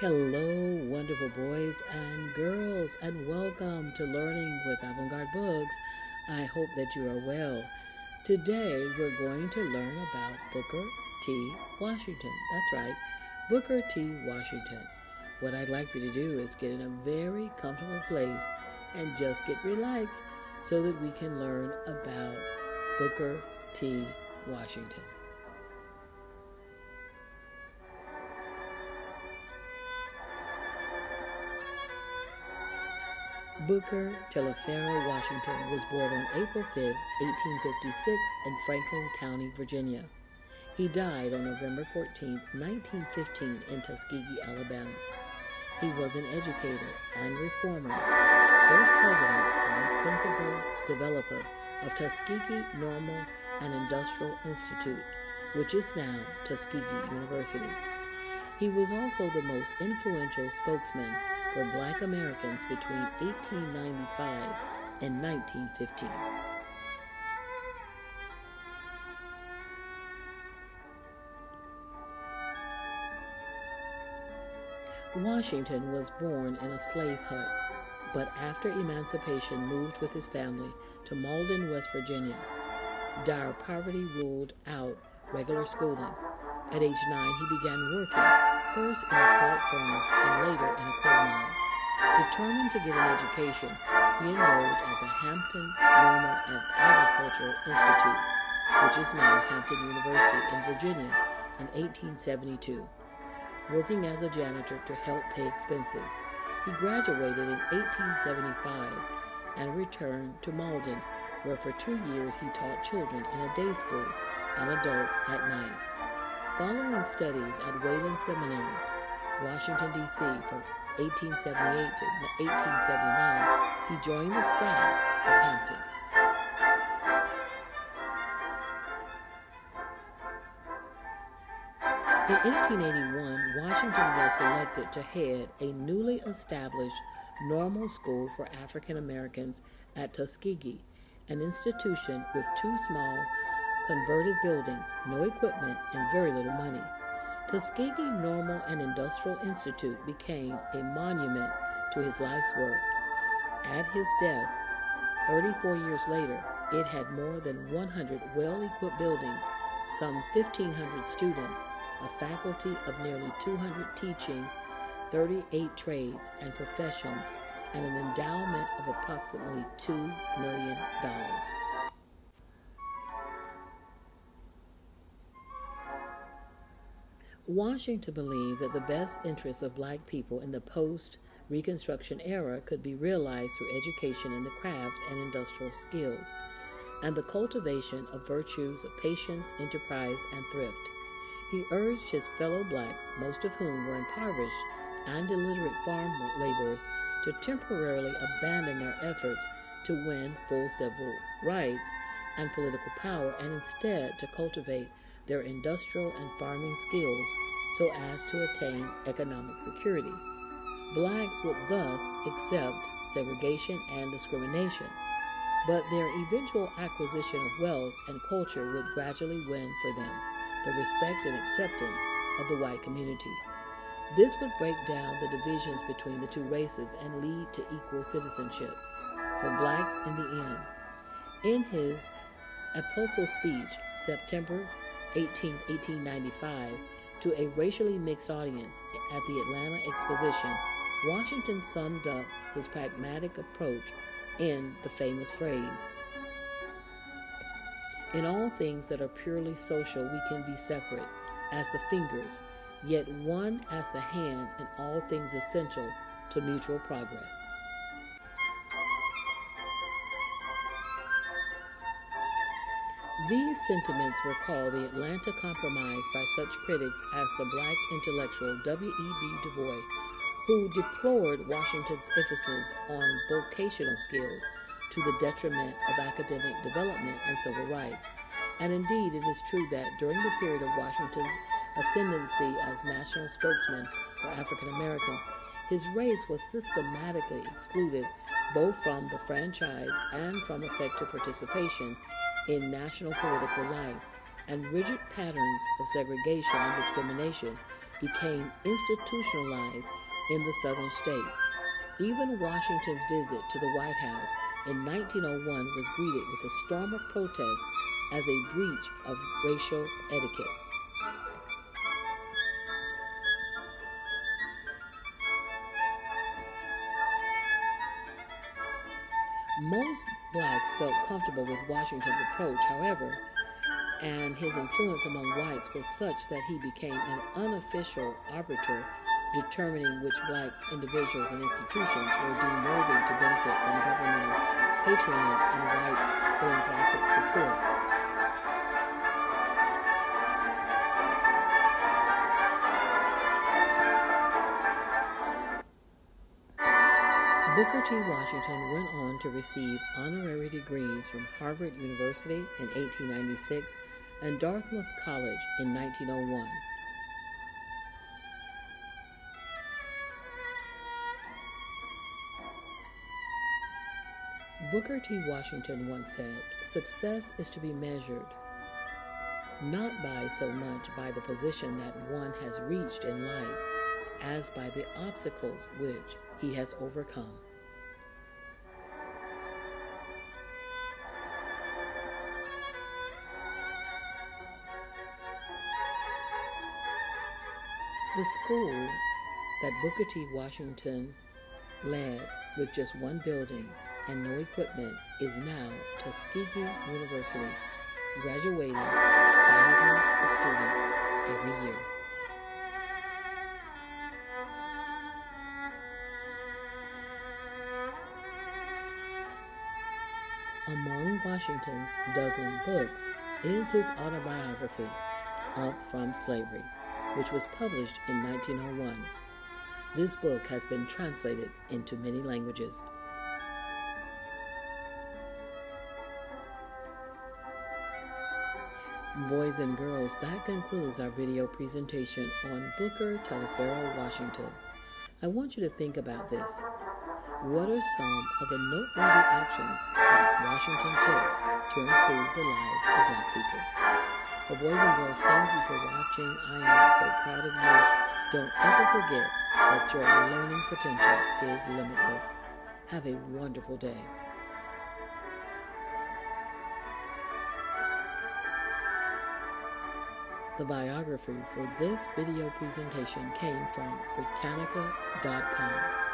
Hello, wonderful boys and girls, and welcome to Learning with Avant Garde Books. I hope that you are well. Today, we're going to learn about Booker T. Washington. That's right, Booker T. Washington. What I'd like you to do is get in a very comfortable place and just get relaxed so that we can learn about Booker T. Washington. Booker Taliaferro Washington was born on April 5, 1856 in Franklin County, Virginia. He died on November 14, 1915 in Tuskegee, Alabama. He was an educator and reformer, first president and principal developer of Tuskegee Normal and Industrial Institute, which is now Tuskegee University. He was also the most influential spokesman for black Americans between 1895 and 1915. Washington was born in a slave hut, but after emancipation moved with his family to Malden, West Virginia. Dire poverty ruled out regular schooling. At age nine, he began working, first in a salt furnace and later in a coal mine. Determined to get an education, he enrolled at the Hampton Normal and Agricultural Institute, which is now Hampton University in Virginia, in 1872. Working as a janitor to help pay expenses, he graduated in 1875 and returned to Malden, where for two years he taught children in a day school and adults at night. Following studies at Wayland Seminary, Washington, D.C. from 1878 to 1879, he joined the staff at Hampton. In 1881, Washington was selected to head a newly established normal school for African Americans at Tuskegee, an institution with two small converted buildings, no equipment, and very little money. Tuskegee Normal and Industrial Institute became a monument to his life's work. At his death, 34 years later, it had more than 100 well equipped buildings, some 1,500 students, a faculty of nearly 200 teaching, 38 trades and professions, and an endowment of approximately $2 million. Washington believed that the best interests of black people in the post Reconstruction era could be realized through education in the crafts and industrial skills, and the cultivation of virtues of patience, enterprise, and thrift. He urged his fellow blacks, most of whom were impoverished and illiterate farm laborers, to temporarily abandon their efforts to win full civil rights and political power and instead to cultivate their industrial and farming skills so as to attain economic security. Blacks would thus accept segregation and discrimination, but their eventual acquisition of wealth and culture would gradually win for them the respect and acceptance of the white community. This would break down the divisions between the two races and lead to equal citizenship for blacks in the end. In his epochal speech, September 18, 1895, to a racially mixed audience at the Atlanta Exposition, Washington summed up his pragmatic approach in the famous phrase In all things that are purely social, we can be separate as the fingers, yet one as the hand in all things essential to mutual progress. These sentiments were called the Atlanta Compromise by such critics as the black intellectual W.E.B. Du Bois, who deplored Washington's emphasis on vocational skills to the detriment of academic development and civil rights. And indeed, it is true that during the period of Washington's ascendancy as national spokesman for African Americans, his race was systematically excluded both from the franchise and from effective participation in national political life. and rigid patterns of segregation and discrimination became institutionalized in the southern states. Even Washington's visit to the White House in 1901 was greeted with a storm of protest as a breach of racial etiquette. Most blacks felt comfortable with Washington's approach, however, and his influence among whites was such that he became an unofficial arbiter determining which black individuals and institutions were deemed worthy to benefit from governmental patronage and white philanthropic support. Booker T. Washington went on to receive honorary degrees from Harvard University in 1896 and Dartmouth College in 1901. Booker T. Washington once said, Success is to be measured not by so much by the position that one has reached in life as by the obstacles which he has overcome. The school that Booker T. Washington led with just one building and no equipment is now Tuskegee University, graduating thousands of students every year. Among Washington's dozen books is his autobiography, Up from Slavery which was published in 1901. This book has been translated into many languages. Boys and girls, that concludes our video presentation on Booker Taliaferro Washington. I want you to think about this. What are some of the noteworthy actions that Washington took to improve the lives of black people? But boys and girls, thank you for watching. I am so proud of you. Don't ever forget that your learning potential is limitless. Have a wonderful day. The biography for this video presentation came from Britannica.com.